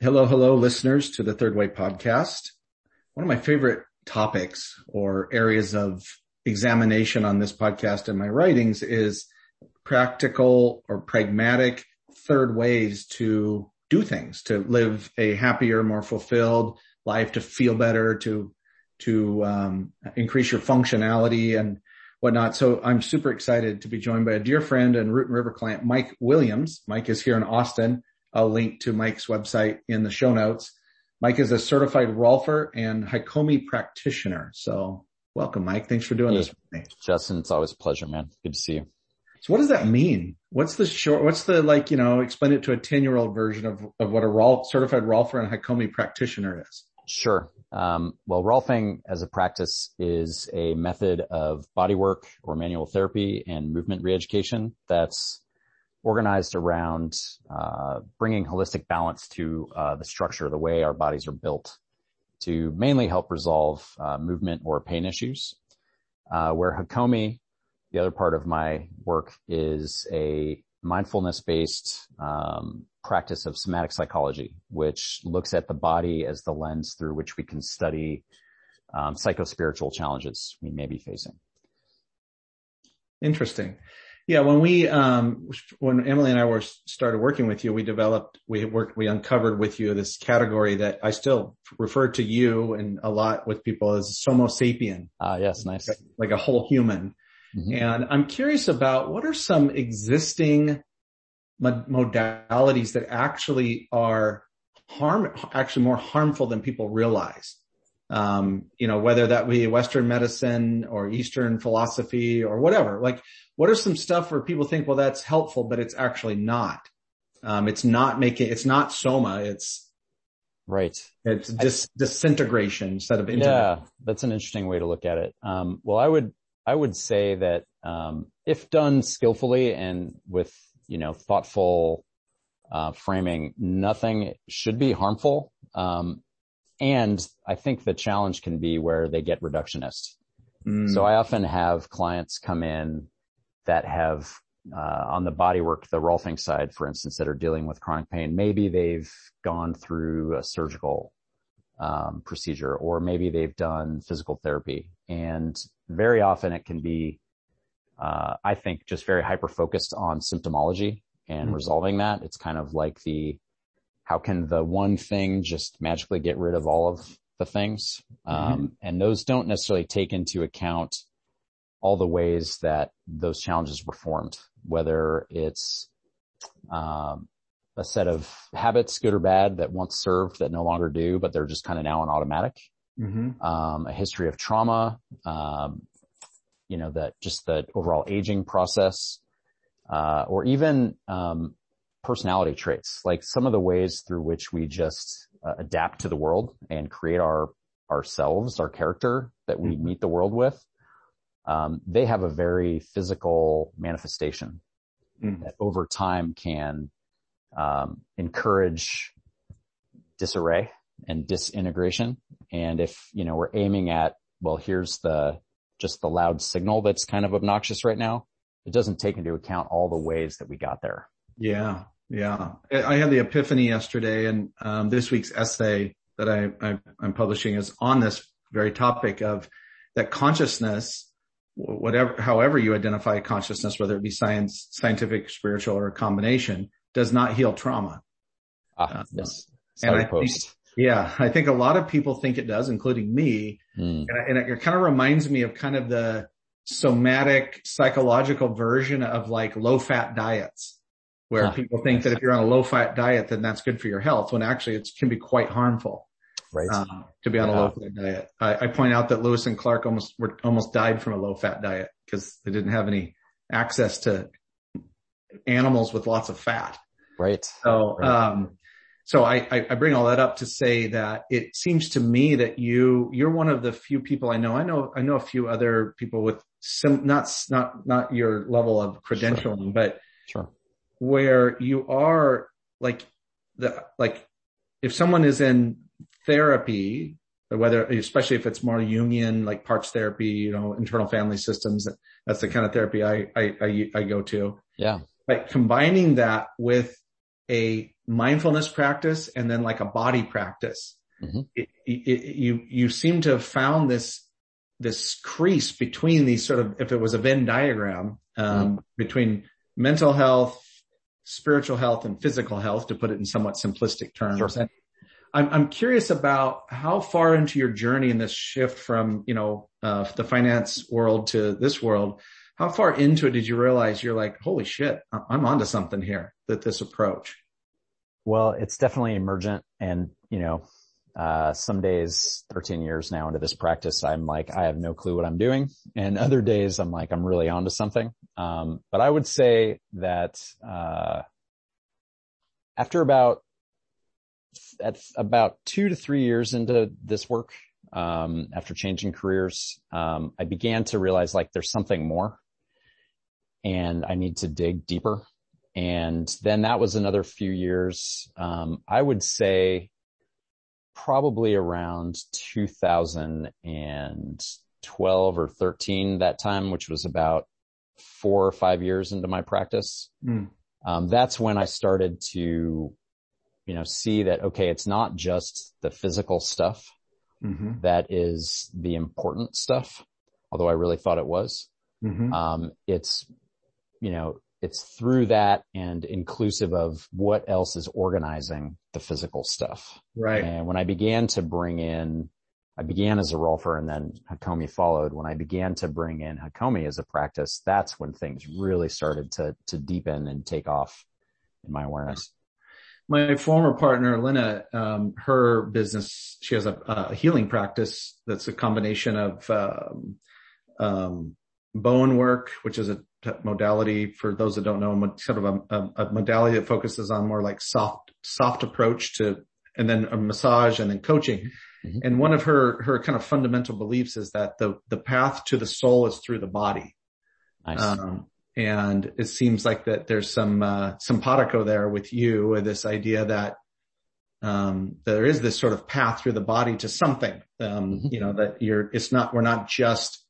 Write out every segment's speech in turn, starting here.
Hello, hello, listeners to the Third Way podcast. One of my favorite topics or areas of examination on this podcast and my writings is practical or pragmatic third ways to do things, to live a happier, more fulfilled life, to feel better, to to um, increase your functionality and whatnot. So I'm super excited to be joined by a dear friend and Root and River client, Mike Williams. Mike is here in Austin I'll link to Mike's website in the show notes. Mike is a certified Rolfer and Hakomi practitioner. So welcome, Mike. Thanks for doing hey, this with me. Justin, it's always a pleasure, man. Good to see you. So what does that mean? What's the short, what's the like, you know, explain it to a 10 year old version of, of what a Rolf, certified Rolfer and Hakomi practitioner is? Sure. Um, well, Rolfing as a practice is a method of bodywork or manual therapy and movement reeducation that's organized around uh, bringing holistic balance to uh, the structure, the way our bodies are built, to mainly help resolve uh, movement or pain issues. Uh, where Hakomi, the other part of my work, is a mindfulness-based um, practice of somatic psychology, which looks at the body as the lens through which we can study um, psychospiritual challenges we may be facing. Interesting. Yeah, when we um, when Emily and I were started working with you, we developed we worked we uncovered with you this category that I still refer to you and a lot with people as Somo sapien. Ah, yes, nice, like, like a whole human. Mm-hmm. And I'm curious about what are some existing modalities that actually are harm actually more harmful than people realize um, you know, whether that be Western medicine or Eastern philosophy or whatever. Like, what are some stuff where people think, well, that's helpful, but it's actually not. Um, it's not making, it's not soma. It's right. It's just disintegration instead of integration. Yeah, that's an interesting way to look at it. Um, well, I would, I would say that, um, if done skillfully and with, you know, thoughtful, uh, framing, nothing should be harmful. Um, and I think the challenge can be where they get reductionist. Mm. So I often have clients come in that have uh, on the bodywork, the Rolfing side, for instance, that are dealing with chronic pain. Maybe they've gone through a surgical um, procedure, or maybe they've done physical therapy, and very often it can be, uh, I think, just very hyper focused on symptomology and mm. resolving that. It's kind of like the how can the one thing just magically get rid of all of the things? Mm-hmm. Um, and those don't necessarily take into account all the ways that those challenges were formed, whether it's, um, a set of habits, good or bad, that once served that no longer do, but they're just kind of now on automatic. Mm-hmm. Um, a history of trauma, um, you know, that just the overall aging process, uh, or even, um, personality traits, like some of the ways through which we just uh, adapt to the world and create our ourselves, our character that we mm-hmm. meet the world with. Um, they have a very physical manifestation mm-hmm. that over time can um, encourage disarray and disintegration. And if you know we're aiming at well, here's the just the loud signal that's kind of obnoxious right now. It doesn't take into account all the ways that we got there. Yeah. Yeah. I had the epiphany yesterday and, um, this week's essay that I, I, I'm publishing is on this very topic of that consciousness, whatever, however you identify consciousness, whether it be science, scientific, spiritual, or a combination, does not heal trauma. Ah, uh, yes. and I think, yeah, I think a lot of people think it does, including me. Mm. And, and it kind of reminds me of kind of the somatic psychological version of like low fat diets where huh. people think that if you're on a low fat diet, then that's good for your health when actually it can be quite harmful. Right. Um, to be on yeah. a low fat diet. I, I, point out that Lewis and Clark almost were almost died from a low fat diet because they didn't have any access to animals with lots of fat. Right. So, right. um, so I, I, bring all that up to say that it seems to me that you, you're one of the few people I know. I know, I know a few other people with some, not, not, not your level of credentialing, sure. but sure where you are like the, like if someone is in therapy, whether, especially if it's more Jungian like parts therapy, you know, internal family systems, that's the kind of therapy I, I, I, I go to. Yeah. Like combining that with a mindfulness practice and then like a body practice. Mm-hmm. It, it, you, you seem to have found this, this crease between these sort of, if it was a Venn diagram, um, mm-hmm. between mental health, spiritual health and physical health to put it in somewhat simplistic terms. Sure. And I'm, I'm curious about how far into your journey in this shift from, you know, uh, the finance world to this world, how far into it did you realize you're like, holy shit, I'm onto something here that this approach? Well, it's definitely emergent and, you know, uh, some days, 13 years now into this practice, I'm like, I have no clue what I'm doing. And other days I'm like, I'm really onto something. Um, but I would say that, uh, after about, at about two to three years into this work, um, after changing careers, um, I began to realize like there's something more and I need to dig deeper. And then that was another few years. Um, I would say probably around 2012 or 13 that time, which was about four or five years into my practice. Mm. Um, that's when I started to, you know, see that, okay, it's not just the physical stuff mm-hmm. that is the important stuff, although I really thought it was. Mm-hmm. Um, it's, you know, it's through that and inclusive of what else is organizing the physical stuff. Right. And when I began to bring in, I began as a Rolfer and then Hakomi followed. When I began to bring in Hakomi as a practice, that's when things really started to, to deepen and take off in my awareness. My former partner, Lena, um, her business, she has a, a, healing practice that's a combination of, um, um, Bowen work, which is a modality for those that don't know, sort of a, a, modality that focuses on more like soft, soft approach to, and then a massage and then coaching. Mm-hmm. And one of her, her kind of fundamental beliefs is that the, the path to the soul is through the body. Nice. Um, and it seems like that there's some, uh, simpatico there with you with this idea that, um, there is this sort of path through the body to something, um, mm-hmm. you know, that you're, it's not, we're not just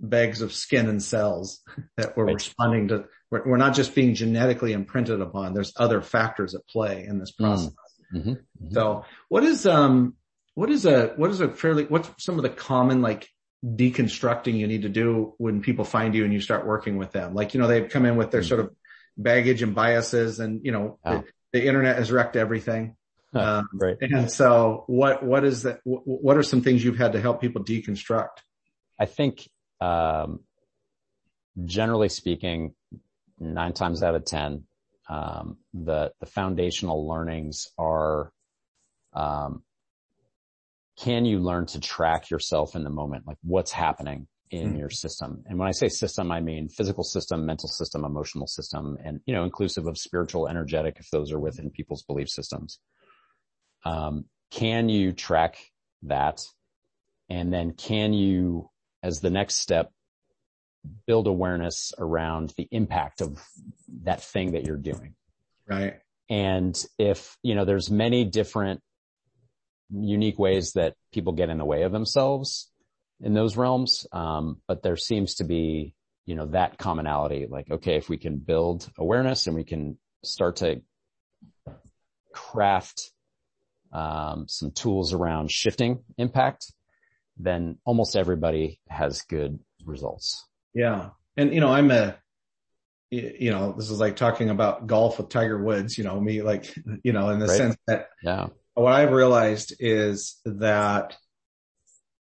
bags of skin and cells that we're right. responding to. We're, we're, not just being genetically imprinted upon. There's other factors at play in this mm. process. Mm-hmm. Mm-hmm. So what is, um, what is a, what is a fairly, what's some of the common like deconstructing you need to do when people find you and you start working with them? Like, you know, they've come in with their mm-hmm. sort of baggage and biases and, you know, the, the, internet has wrecked everything. Um, right. And so what, what is that? What are some things you've had to help people deconstruct? I think um, generally speaking, nine times out of 10, um, the, the foundational learnings are, um, can you learn to track yourself in the moment? Like what's happening in mm-hmm. your system? And when I say system, I mean physical system, mental system, emotional system, and, you know, inclusive of spiritual, energetic, if those are within people's belief systems. Um, can you track that? And then can you as the next step, build awareness around the impact of that thing that you're doing. Right. And if, you know, there's many different unique ways that people get in the way of themselves in those realms. Um, but there seems to be, you know, that commonality, like, okay, if we can build awareness and we can start to craft, um, some tools around shifting impact, then almost everybody has good results. Yeah. And, you know, I'm a, you know, this is like talking about golf with Tiger Woods, you know, me like, you know, in the right. sense that yeah. what I've realized is that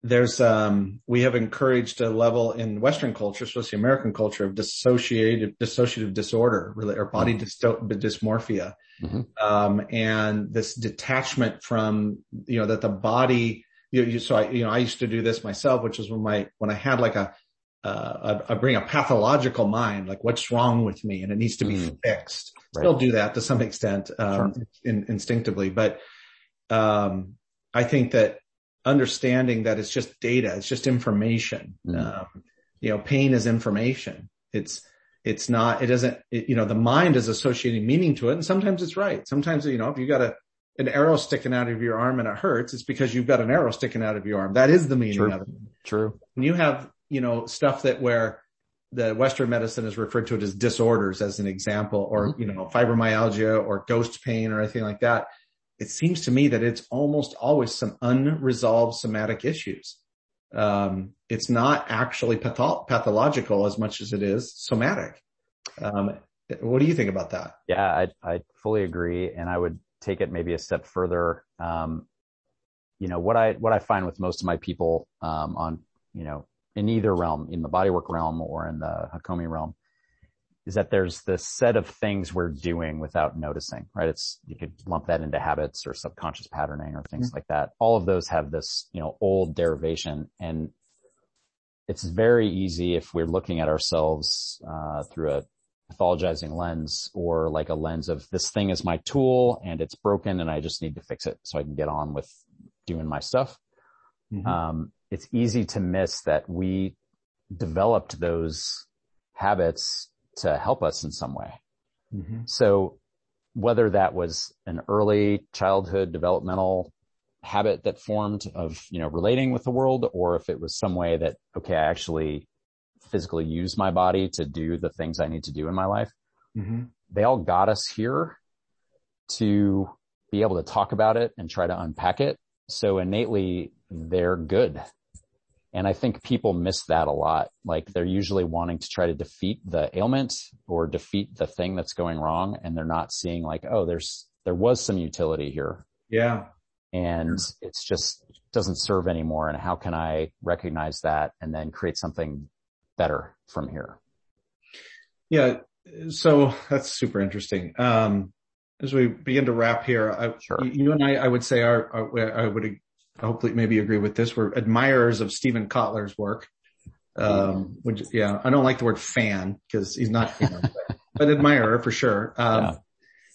there's, um, we have encouraged a level in Western culture, especially American culture of dissociative, dissociative disorder, really, or body mm-hmm. dysmorphia. Mm-hmm. Um, and this detachment from, you know, that the body, you, you, so I, you know, I used to do this myself, which is when my, when I had like a, uh, I, I, bring a pathological mind, like what's wrong with me and it needs to be mm. fixed. Right. Still do that to some extent, um, sure. in, instinctively, but, um, I think that understanding that it's just data, it's just information. Mm. Um, you know, pain is information. It's, it's not, it doesn't, it, you know, the mind is associating meaning to it. And sometimes it's right. Sometimes, you know, if you got a, an arrow sticking out of your arm and it hurts, it's because you've got an arrow sticking out of your arm. That is the meaning True. of it. True. When you have, you know, stuff that where the Western medicine has referred to it as disorders as an example, or, mm-hmm. you know, fibromyalgia or ghost pain or anything like that. It seems to me that it's almost always some unresolved somatic issues. Um, it's not actually patho- pathological as much as it is somatic. Um, what do you think about that? Yeah, I, I fully agree. And I would take it maybe a step further. Um, you know, what I, what I find with most of my people, um, on, you know, in either realm, in the bodywork realm or in the Hakomi realm, is that there's this set of things we're doing without noticing, right? It's, you could lump that into habits or subconscious patterning or things mm-hmm. like that. All of those have this, you know, old derivation and it's very easy if we're looking at ourselves, uh, through a pathologizing lens or like a lens of this thing is my tool and it's broken and I just need to fix it so I can get on with doing my stuff. Mm-hmm. Um, it's easy to miss that we developed those habits to help us in some way. Mm-hmm. So whether that was an early childhood developmental habit that formed of, you know, relating with the world, or if it was some way that, okay, I actually physically use my body to do the things I need to do in my life. Mm-hmm. They all got us here to be able to talk about it and try to unpack it. So innately they're good. And I think people miss that a lot. Like they're usually wanting to try to defeat the ailment or defeat the thing that's going wrong. And they're not seeing like, oh, there's, there was some utility here. Yeah. And it's just doesn't serve anymore. And how can I recognize that and then create something better from here? Yeah. So that's super interesting. Um, as we begin to wrap here, I, sure. you and I, I would say our, our, I would hopefully maybe agree with this. We're admirers of Steven Kotler's work. Um, which, yeah, I don't like the word fan because he's not, you know, but, but admirer for sure. Um.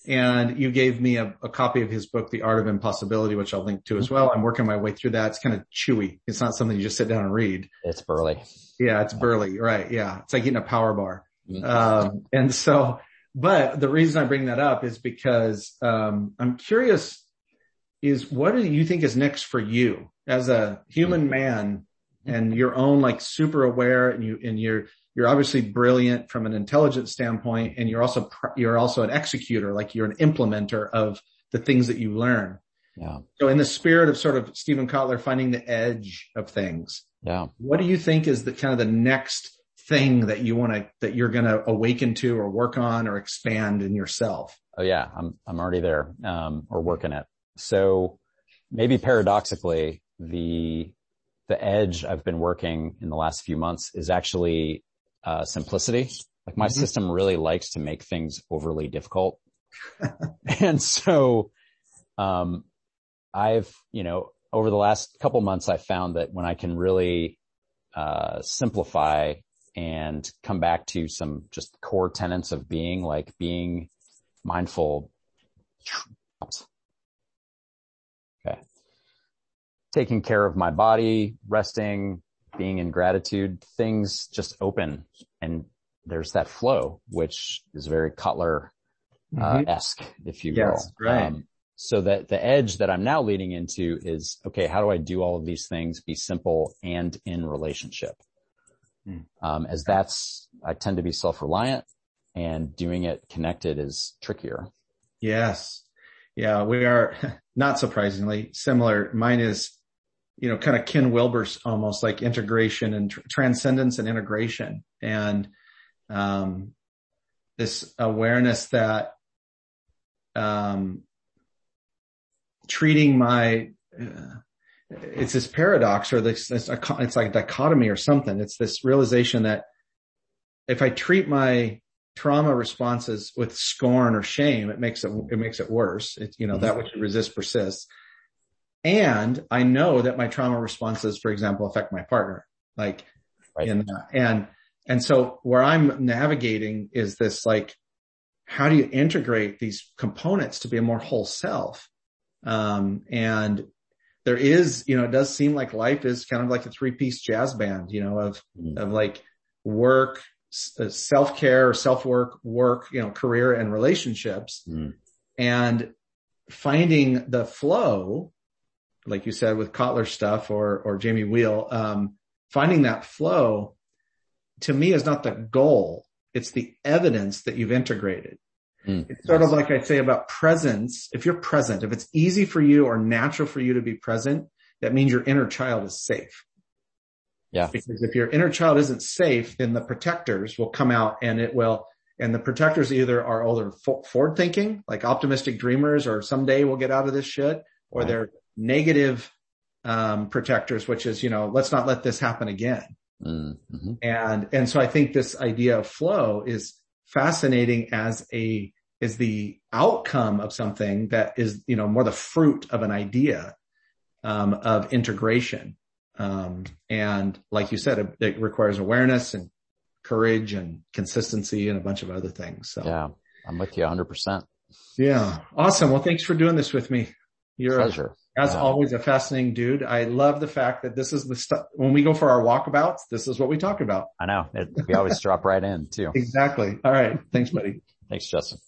And you gave me a, a, copy of his book, The Art of Impossibility, which I'll link to as well. I'm working my way through that. It's kind of chewy. It's not something you just sit down and read. It's burly. Yeah, it's burly. Right. Yeah. It's like eating a power bar. Mm-hmm. Um, and so, but the reason I bring that up is because, um, I'm curious is what do you think is next for you as a human mm-hmm. man and your own like super aware and you, and you're, you're obviously brilliant from an intelligence standpoint and you're also, you're also an executor, like you're an implementer of the things that you learn. Yeah. So in the spirit of sort of Steven Kotler finding the edge of things. Yeah. What do you think is the kind of the next thing that you want to, that you're going to awaken to or work on or expand in yourself? Oh yeah. I'm, I'm already there, um, or working it. So maybe paradoxically, the, the edge I've been working in the last few months is actually, uh, simplicity. Like my mm-hmm. system really likes to make things overly difficult. and so, um, I've, you know, over the last couple months, I found that when I can really, uh, simplify and come back to some just core tenets of being, like being mindful, Okay. Taking care of my body, resting, being in gratitude, things just open and there's that flow, which is very Kotler uh, mm-hmm. esque, if you yes, will. Right. Um, so that the edge that I'm now leading into is, okay, how do I do all of these things, be simple and in relationship? Mm. Um, as that's, I tend to be self-reliant and doing it connected is trickier. Yes. Yeah, we are not surprisingly similar. Mine is, you know, kind of Ken Wilber's almost like integration and tr- transcendence and integration and, um, this awareness that, um, treating my, uh, it's this paradox or this, this, it's like a dichotomy or something. It's this realization that if I treat my trauma responses with scorn or shame, it makes it, it makes it worse. It's, you know, mm-hmm. that which you resist persists. And I know that my trauma responses, for example, affect my partner, like, right. in, and, and so where I'm navigating is this like, how do you integrate these components to be a more whole self? Um, and there is, you know, it does seem like life is kind of like a three piece jazz band, you know, of, mm-hmm. of like work, uh, self-care, self-work, work, you know, career and relationships mm. and finding the flow, like you said with Kotler stuff or, or Jamie Wheal, um, finding that flow to me is not the goal. It's the evidence that you've integrated. Mm, It's sort of like I say about presence. If you're present, if it's easy for you or natural for you to be present, that means your inner child is safe. Yeah. Because if your inner child isn't safe, then the protectors will come out and it will, and the protectors either are either forward thinking, like optimistic dreamers, or someday we'll get out of this shit, or Right. they're negative, um, protectors, which is, you know, let's not let this happen again. Mm, mhm. And, and so I think this idea of flow is fascinating as a, is the outcome of something that is, you know, more the fruit of an idea, um, of integration. Um, and like you said, it, it requires awareness and courage and consistency and a bunch of other things. So Yeah. I'm with you hundred percent. yeah. Awesome. Well, thanks for doing this with me. You're a- Pleasure. As Yeah. always a fascinating dude. I love the fact that this is the stuff when we go for our walkabouts, this is what we talk about. I know. It, we always drop right in too. Exactly. All right. Thanks, buddy. Thanks, Justin.